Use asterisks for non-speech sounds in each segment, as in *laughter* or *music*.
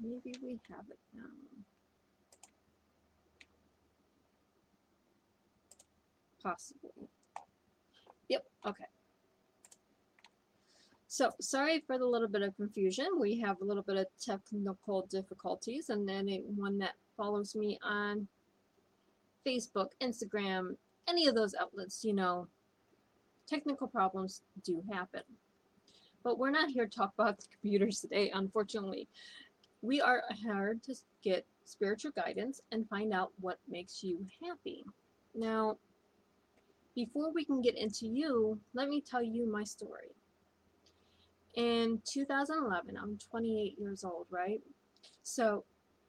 Maybe we have it now. Possibly. Yep, okay. So, sorry for the little bit of confusion. We have a little bit of technical difficulties, and then anyone that follows me on Facebook, Instagram, any of those outlets, you know, technical problems do happen. But we're not here to talk about the computers today, unfortunately. We are here to get spiritual guidance and find out what makes you happy. Now, before we can get into you, let me tell you my story. In 2011, I'm 28 years old, right? So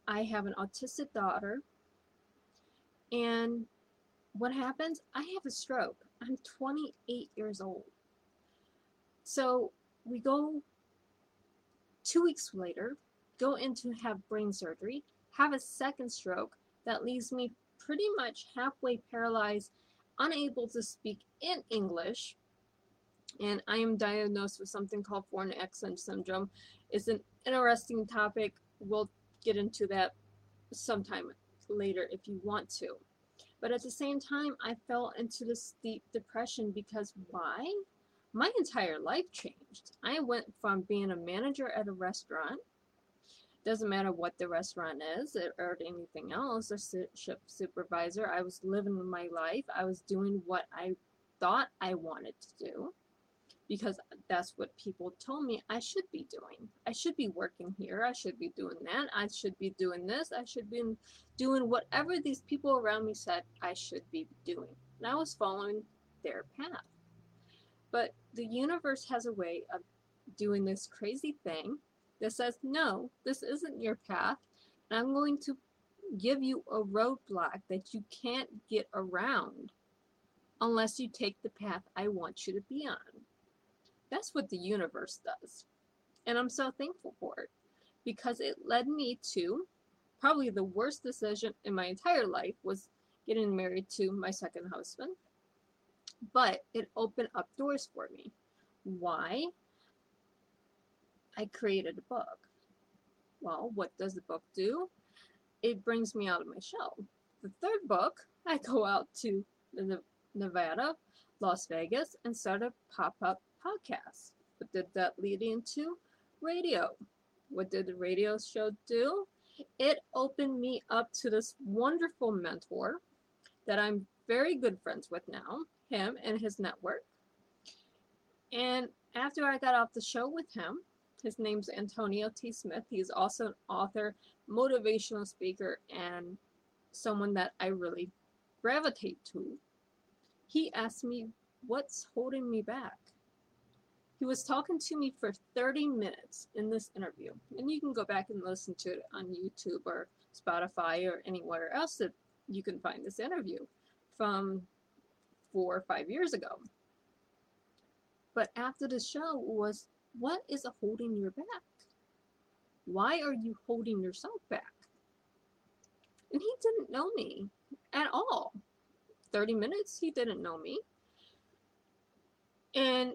I have an autistic daughter. And what happens? I have a stroke. I'm 28 years old. So we go two weeks later, go in to have brain surgery, have a second stroke that leaves me pretty much halfway paralyzed, unable to speak in English. And I am diagnosed with something called foreign accent syndrome. It's an interesting topic. We'll get into that sometime later if you want to. But at the same time, I fell into this deep depression because why? My entire life changed. I went from being a manager at a restaurant, doesn't matter what the restaurant is or anything else, a shift supervisor. I was living my life. I was doing what I thought I wanted to do because that's what people told me I should be doing. I should be working here. I should be doing that. I should be doing this. I should be doing whatever these people around me said I should be doing. And I was following their path. But the universe has a way of doing this crazy thing that says, no, this isn't your path. And I'm going to give you a roadblock that you can't get around unless you take the path I want you to be on. That's what the universe does. And I'm so thankful for it because it led me to probably the worst decision in my entire life was getting married to my second husband. But it opened up doors for me. Why? I created a book. Well, what does the book do? It brings me out of my shell. The third book, I go out to Nevada, Las Vegas, and start a pop up podcast. What did that lead into? Radio. What did the radio show do? It opened me up to this wonderful mentor that I'm very good friends with now, him and his network. And after I got off the show with him, his name's Antonio T. Smith. He's also an author, motivational speaker, and someone that I really gravitate to. He asked me, What's holding me back? He was talking to me for 30 minutes in this interview. And you can go back and listen to it on YouTube or Spotify or anywhere else that you can find this interview from four or five years ago. But after the show was, what is holding your back? Why are you holding yourself back? And he didn't know me at all. 30 minutes, he didn't know me. And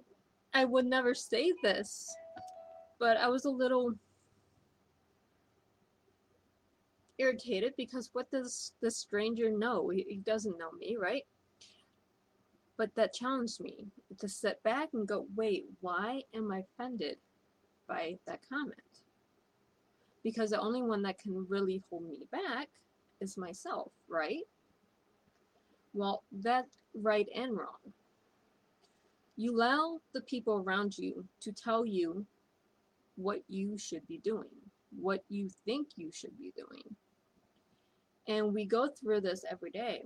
I would never say this, but I was a little irritated because what does the stranger know? He doesn't know me, right? But that challenged me to sit back and go, wait, why am I offended by that comment? Because the only one that can really hold me back is myself, right? Well, that's right and wrong. You allow the people around you to tell you what you should be doing, what you think you should be doing. And we go through this every day.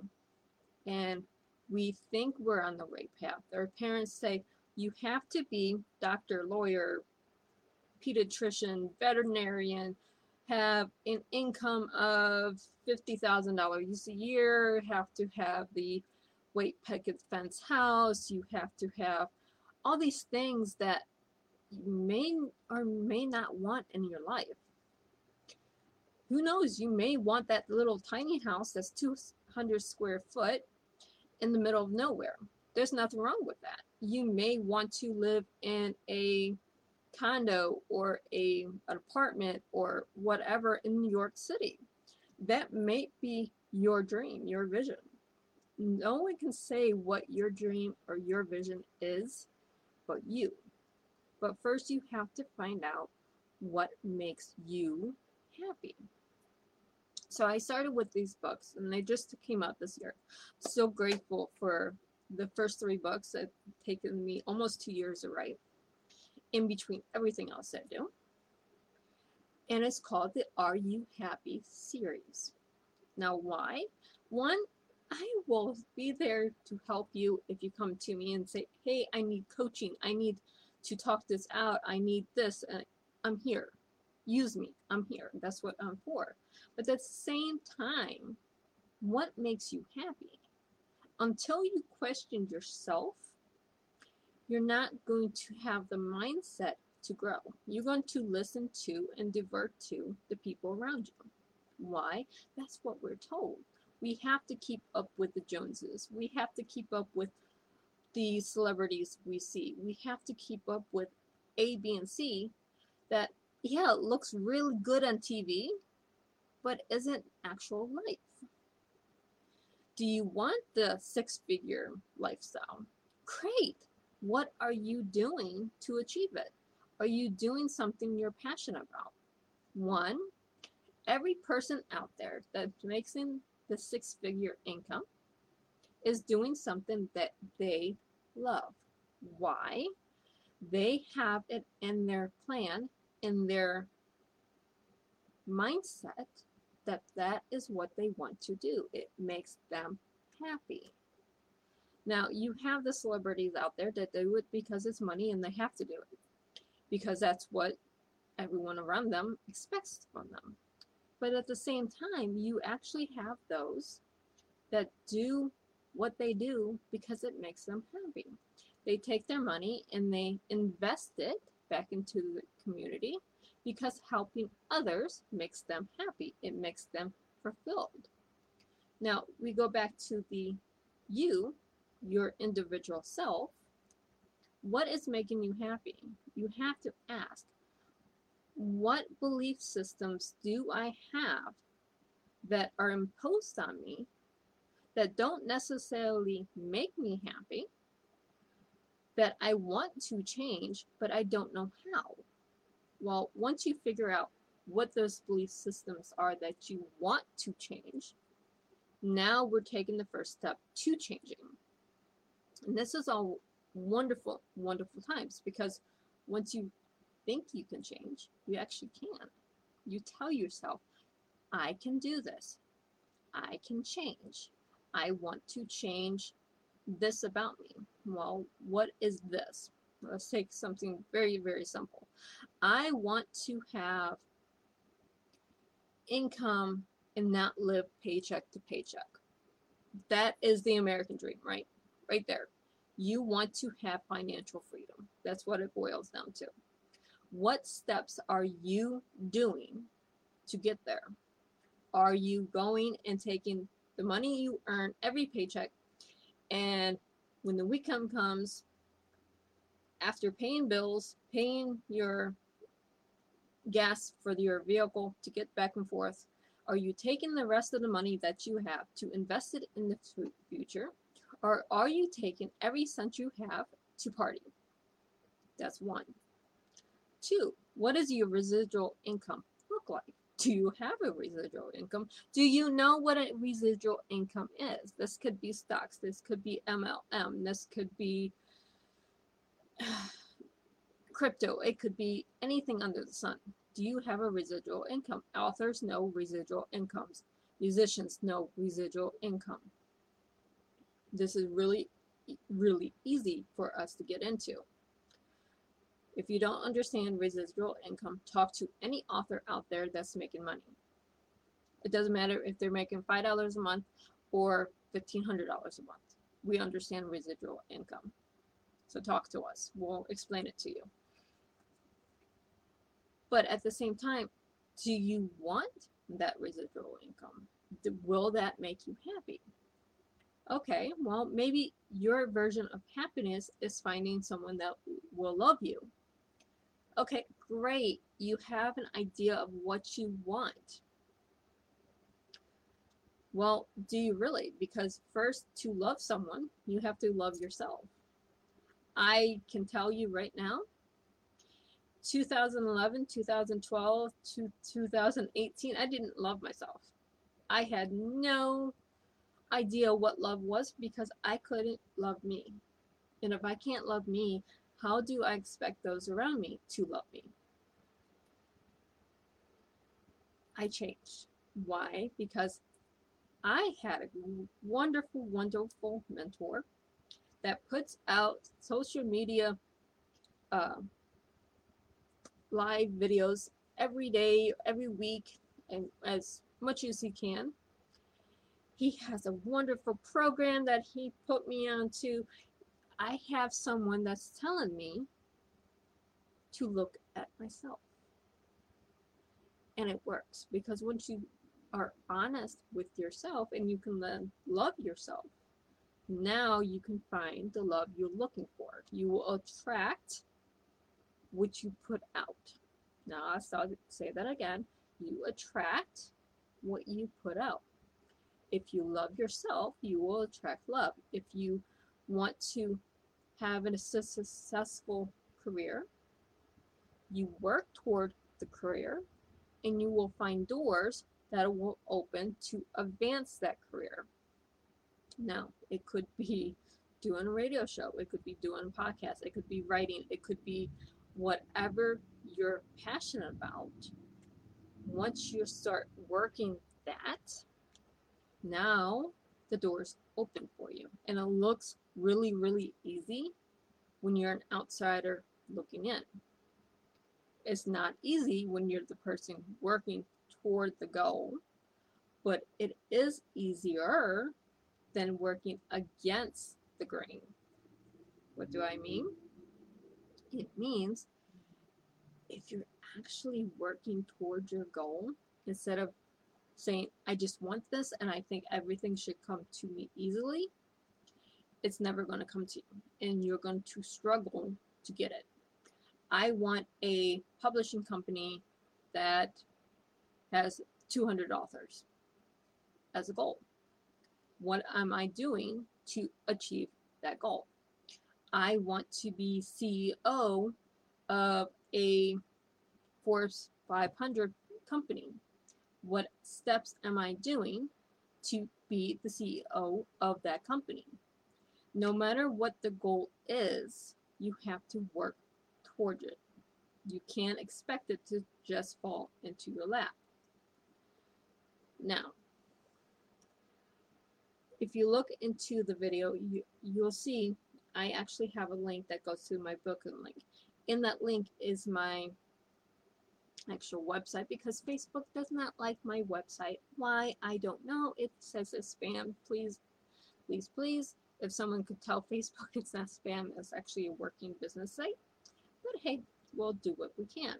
And we think we're on the right path. Our parents say, you have to be doctor, lawyer, pediatrician, veterinarian, have an income of $50,000 a year, have to have the white picket fence house, you have to have all these things that you may or may not want in your life. Who knows, you may want that little tiny house that's 200 square foot in the middle of nowhere. There's nothing wrong with that. You may want to live in a condo or a an apartment or whatever in New York City. That may be your dream, your vision. No one can say what your dream or your vision is but you. But first you have to find out what makes you happy. So I started with these books and they just came out this year. So grateful for the first three books. It's taken me almost two years to write in between everything else I do. And it's called the Are You Happy series. Now, why? One, I will be there to help you if you come to me and say, hey, I need coaching. I need to talk this out. I need this. And I'm here. Use me. I'm here. That's what I'm for. But at the same time, what makes you happy? Until you question yourself, you're not going to have the mindset to grow. You're going to listen to and divert to the people around you. Why? That's what we're told. We have to keep up with the Joneses. We have to keep up with the celebrities we see. We have to keep up with A, B, and C that, yeah, it looks really good on TV, but isn't actual life. Do you want the six figure lifestyle? Great. What are you doing to achieve it? Are you doing something you're passionate about? One, every person out there that makes in the six figure income is doing something that they love. Why? They have it in their plan, in their mindset, that that is what they want to do. It makes them happy. Now, you have the celebrities out there that do it because it's money and they have to do it because that's what everyone around them expects from them. But at the same time, you actually have those that do what they do because it makes them happy. They take their money and they invest it back into the community because helping others makes them happy. It makes them fulfilled. Now, we go back to the you your individual self, what is making you happy? You have to ask, what belief systems do I have that are imposed on me that don't necessarily make me happy, that I want to change, but I don't know how? Well, once you figure out what those belief systems are that you want to change, now we're taking the first step to changing. And this is all wonderful, wonderful times because once you think you can change, you actually can. You tell yourself, I can do this. I can change. I want to change this about me. Well, what is this? Let's take something very, very simple. I want to have income and not live paycheck to paycheck. That is the American dream, right? right there. You want to have financial freedom. That's what it boils down to. What steps are you doing to get there? Are you going and taking the money you earn every paycheck and when the weekend comes, after paying bills, paying your gas for your vehicle to get back and forth, are you taking the rest of the money that you have to invest it in the future or are you taking every cent you have to party? That's one. Two, what does your residual income look like? Do you have a residual income? Do you know what a residual income is? This could be stocks, this could be MLM, this could be *sighs* crypto, it could be anything under the sun. Do you have a residual income? Authors know residual incomes. Musicians know residual income this is really, really easy for us to get into. If you don't understand residual income, talk to any author out there that's making money. It doesn't matter if they're making $5 a month or $1,500 a month. We understand residual income. So talk to us. We'll explain it to you. But at the same time, do you want that residual income? Will that make you happy? okay, well, maybe your version of happiness is finding someone that will love you. Okay, great. You have an idea of what you want. Well, do you really? Because first, to love someone, you have to love yourself. I can tell you right now, 2011, 2012, to 2018, I didn't love myself. I had no idea what love was because I couldn't love me. And if I can't love me, how do I expect those around me to love me? I changed. Why? Because I had a wonderful, wonderful mentor that puts out social media uh, live videos every day, every week, and as much as he can. He has a wonderful program that he put me onto. I have someone that's telling me to look at myself. And it works because once you are honest with yourself and you can then love yourself, now you can find the love you're looking for. You will attract what you put out. Now, I'll say that again. You attract what you put out. If you love yourself, you will attract love. If you want to have a successful career, you work toward the career and you will find doors that will open to advance that career. Now, it could be doing a radio show, it could be doing a podcast, it could be writing, it could be whatever you're passionate about. Once you start working that, now the door's open for you. And it looks really, really easy when you're an outsider looking in. It's not easy when you're the person working toward the goal, but it is easier than working against the grain. What do I mean? It means if you're actually working towards your goal instead of saying, I just want this and I think everything should come to me easily, it's never going to come to you and you're going to struggle to get it. I want a publishing company that has 200 authors as a goal. What am I doing to achieve that goal? I want to be CEO of a Forbes 500 company. What steps am I doing to be the CEO of that company? No matter what the goal is, you have to work towards it. You can't expect it to just fall into your lap. Now, if you look into the video, you, you'll see I actually have a link that goes to my book and link. In that link is my actual website because Facebook does not like my website. Why? I don't know. It says it's spam. Please, please, please. If someone could tell Facebook *laughs* it's not spam, it's actually a working business site. But hey, we'll do what we can.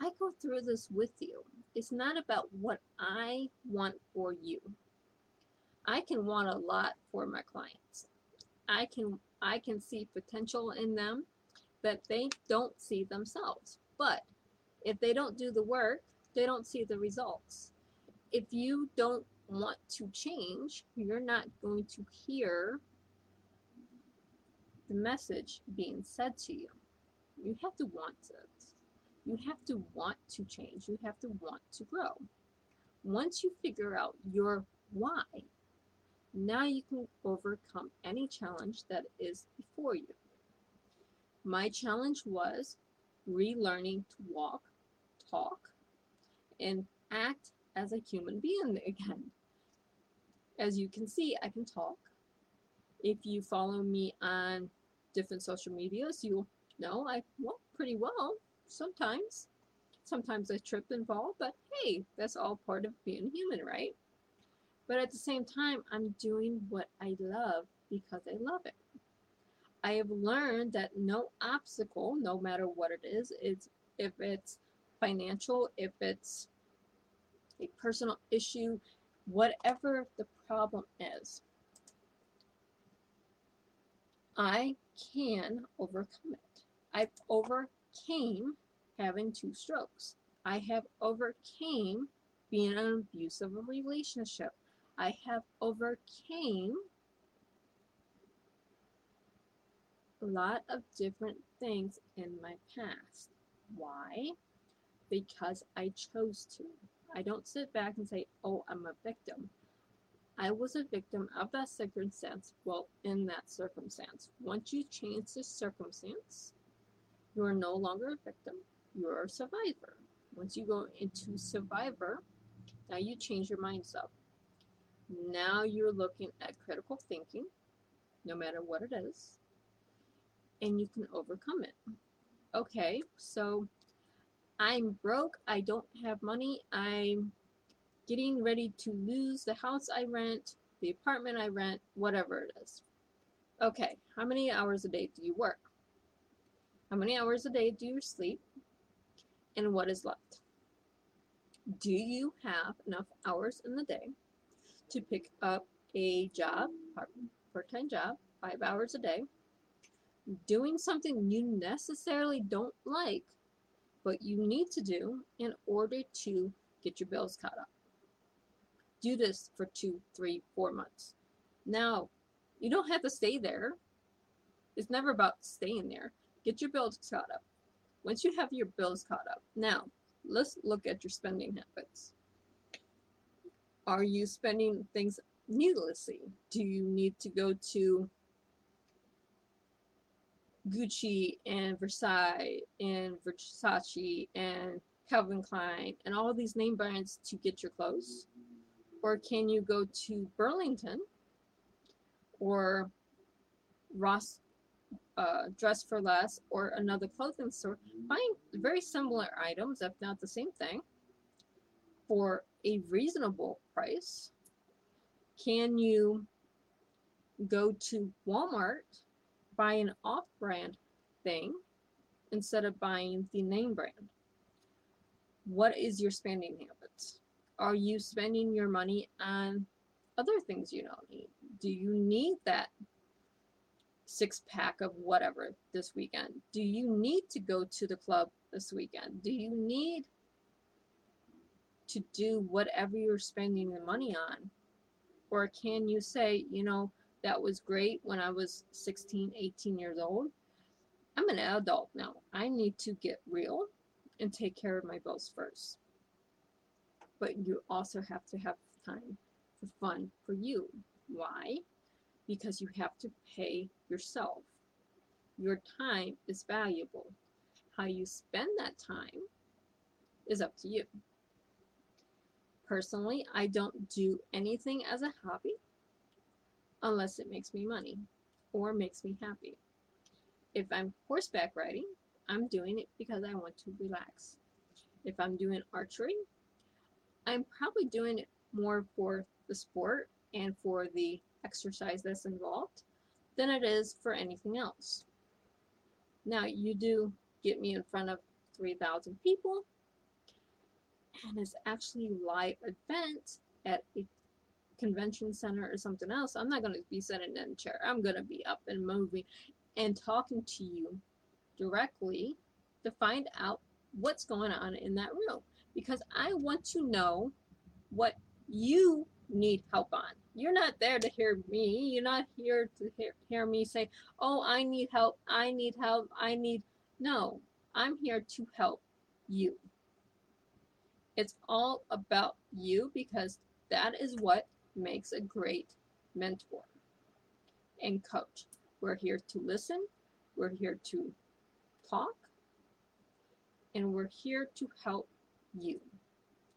I go through this with you. It's not about what I want for you. I can want a lot for my clients. I can I can see potential in them that they don't see themselves. But if they don't do the work, they don't see the results. If you don't want to change, you're not going to hear the message being said to you. You have to want it. You have to want to change. You have to want to grow. Once you figure out your why, now you can overcome any challenge that is before you. My challenge was relearning to walk, talk, and act as a human being *laughs* again. As you can see, I can talk. If you follow me on different social medias, you'll know I walk pretty well sometimes. Sometimes I trip and fall, but hey, that's all part of being human, right? But at the same time, I'm doing what I love because I love it. I have learned that no obstacle, no matter what it is, is if it's financial, if it's a personal issue, whatever the problem is, I can overcome it. I've overcame having two strokes. I have overcame being in an abusive relationship. I have overcame a lot of different things in my past. Why? Because I chose to. I don't sit back and say, oh, I'm a victim. I was a victim of that circumstance. Well, in that circumstance. Once you change the circumstance, you are no longer a victim. You are a survivor. Once you go into survivor, now you change your mindset. Now you're looking at critical thinking, no matter what it is, and you can overcome it. Okay, so I'm broke, I don't have money, I'm getting ready to lose the house I rent, the apartment I rent, whatever it is. Okay, how many hours a day do you work? How many hours a day do you sleep? And what is left? Do you have enough hours in the day to pick up a job, part-time job, five hours a day, doing something you necessarily don't like, but you need to do in order to get your bills caught up. Do this for two, three, four months. Now, you don't have to stay there. It's never about staying there. Get your bills caught up. Once you have your bills caught up, now let's look at your spending habits. Are you spending things needlessly? Do you need to go to Gucci and Versailles and Versace and Calvin Klein and all these name brands to get your clothes? Or can you go to Burlington or Ross uh, Dress for Less or another clothing store, find very similar items, if not the same thing, for a reasonable price. Can you go to Walmart, buy an off brand thing instead of buying the name brand? What is your spending habits? Are you spending your money on other things you don't need? Do you need that six pack of whatever this weekend? Do you need to go to the club this weekend? Do you need to do whatever you're spending the money on? Or can you say, you know, that was great when I was 16, 18 years old. I'm an adult now. I need to get real and take care of my bills first. But you also have to have time for fun for you. Why? Because you have to pay yourself. Your time is valuable. How you spend that time is up to you. Personally, I don't do anything as a hobby unless it makes me money or makes me happy. If I'm horseback riding, I'm doing it because I want to relax. If I'm doing archery, I'm probably doing it more for the sport and for the exercise that's involved than it is for anything else. Now, you do get me in front of 3,000 people, and it's actually live event at a convention center or something else, I'm not going to be sitting in a chair. I'm going to be up and moving and talking to you directly to find out what's going on in that room because I want to know what you need help on. You're not there to hear me. You're not here to hear, hear me say, oh, I need help. I need help. I need. No, I'm here to help you. It's all about you because that is what makes a great mentor and coach. We're here to listen. We're here to talk. And we're here to help you.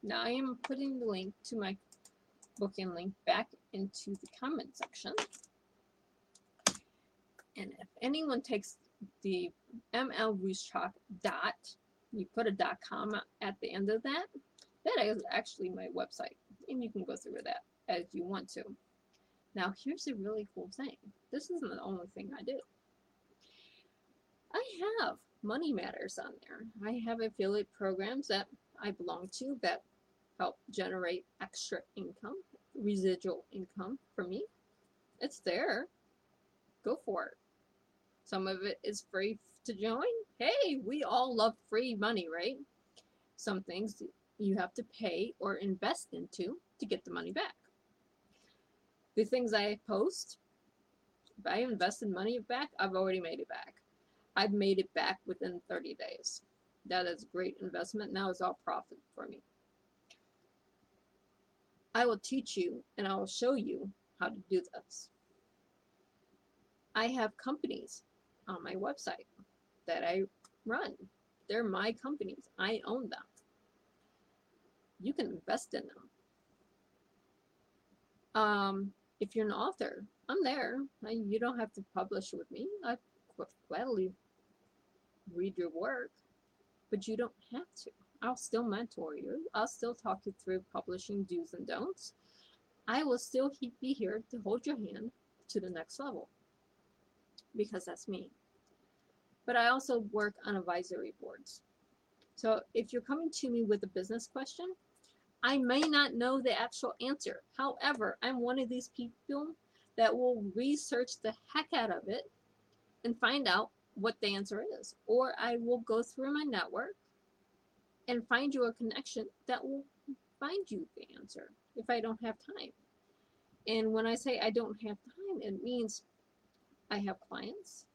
Now I am putting the link to my booking link back into the comment section. And if anyone takes the ML dot, you put a dot com at the end of that, that is actually my website. And you can go through that as you want to. Now here's a really cool thing. This isn't the only thing I do. I have Money Matters on there. I have affiliate programs that I belong to that help generate extra income, residual income for me. It's there. Go for it. Some of it is free to join, Hey, we all love free money, right? Some things you have to pay or invest into to get the money back. The things I post, if I invested money back, I've already made it back. I've made it back within 30 days. That is a great investment. Now it's all profit for me. I will teach you and I will show you how to do this. I have companies on my website that I run. They're my companies. I own them. You can invest in them. Um, if you're an author, I'm there. You don't have to publish with me. I gladly read your work, but you don't have to. I'll still mentor you. I'll still talk you through publishing do's and don'ts. I will still be here to hold your hand to the next level because that's me. But I also work on advisory boards. So if you're coming to me with a business question, I may not know the actual answer. However, I'm one of these people that will research the heck out of it and find out what the answer is. Or I will go through my network and find you a connection that will find you the answer if I don't have time. And when I say I don't have time, it means I have clients,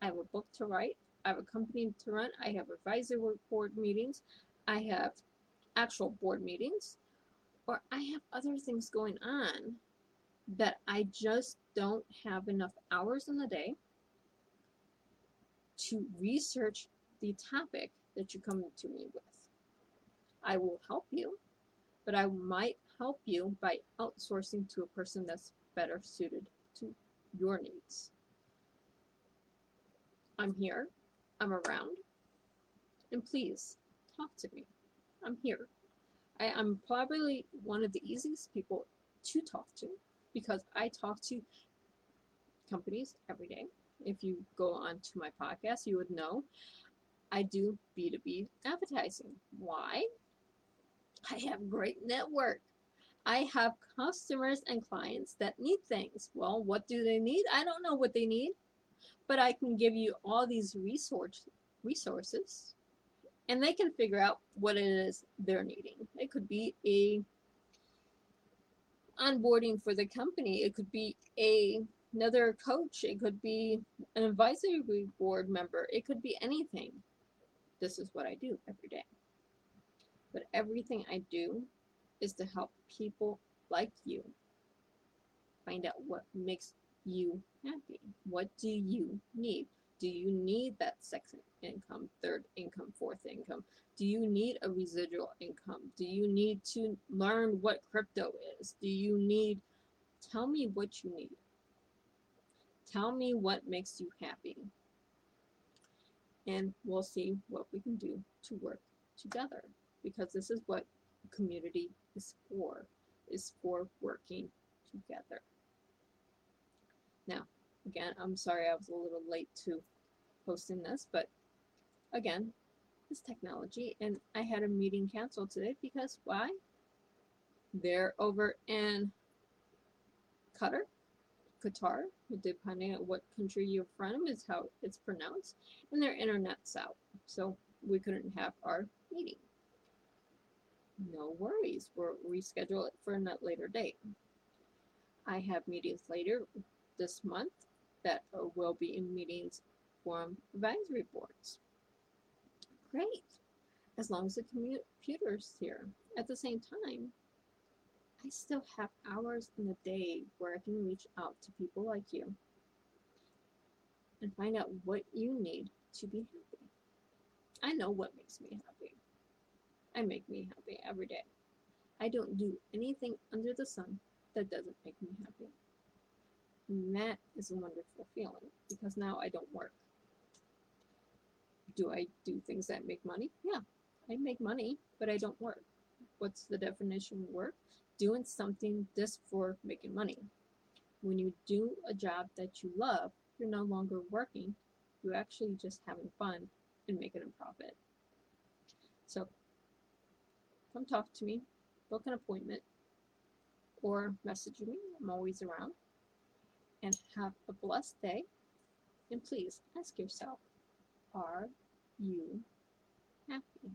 I have a book to write, I have a company to run, I have advisory board meetings, I have actual board meetings, or I have other things going on that I just don't have enough hours in the day to research the topic that you come to me with. I will help you, but I might help you by outsourcing to a person that's better suited to your needs. I'm here, I'm around, and please talk to me. I'm here. I, I'm probably one of the easiest people to talk to because I talk to companies every day. If you go on to my podcast, you would know I do B2B advertising. Why? I have great network. I have customers and clients that need things. Well, what do they need? I don't know what they need, but I can give you all these resource resources and they can figure out what it is they're needing. It could be a onboarding for the company. It could be a another coach. It could be an advisory board member. It could be anything. This is what I do every day. But everything I do is to help people like you find out what makes you happy. What do you need? Do you need that second income, third income, fourth income? Do you need a residual income? Do you need to learn what crypto is? Do you need, tell me what you need. Tell me what makes you happy. And we'll see what we can do to work together because this is what community is for, is for working together. Now, again, I'm sorry I was a little late to posting this, but again, it's technology, and I had a meeting canceled today because why? They're over in Qatar, Qatar, depending on what country you're from, is how it's pronounced, and their internet's out, so we couldn't have our meeting. No worries, we'll reschedule it for a later date. I have meetings later this month that will be in meetings form advisory boards. Great, as long as the computer's here. At the same time, I still have hours in the day where I can reach out to people like you and find out what you need to be happy. I know what makes me happy. I make me happy every day. I don't do anything under the sun that doesn't make me happy. And that is a wonderful feeling because now I don't work. Do I do things that make money? Yeah, I make money, but I don't work. What's the definition of work? Doing something just for making money. When you do a job that you love, you're no longer working. You're actually just having fun and making a profit. So come talk to me, book an appointment, or message me. I'm always around. And have a blessed day. And please ask yourself, are you happy.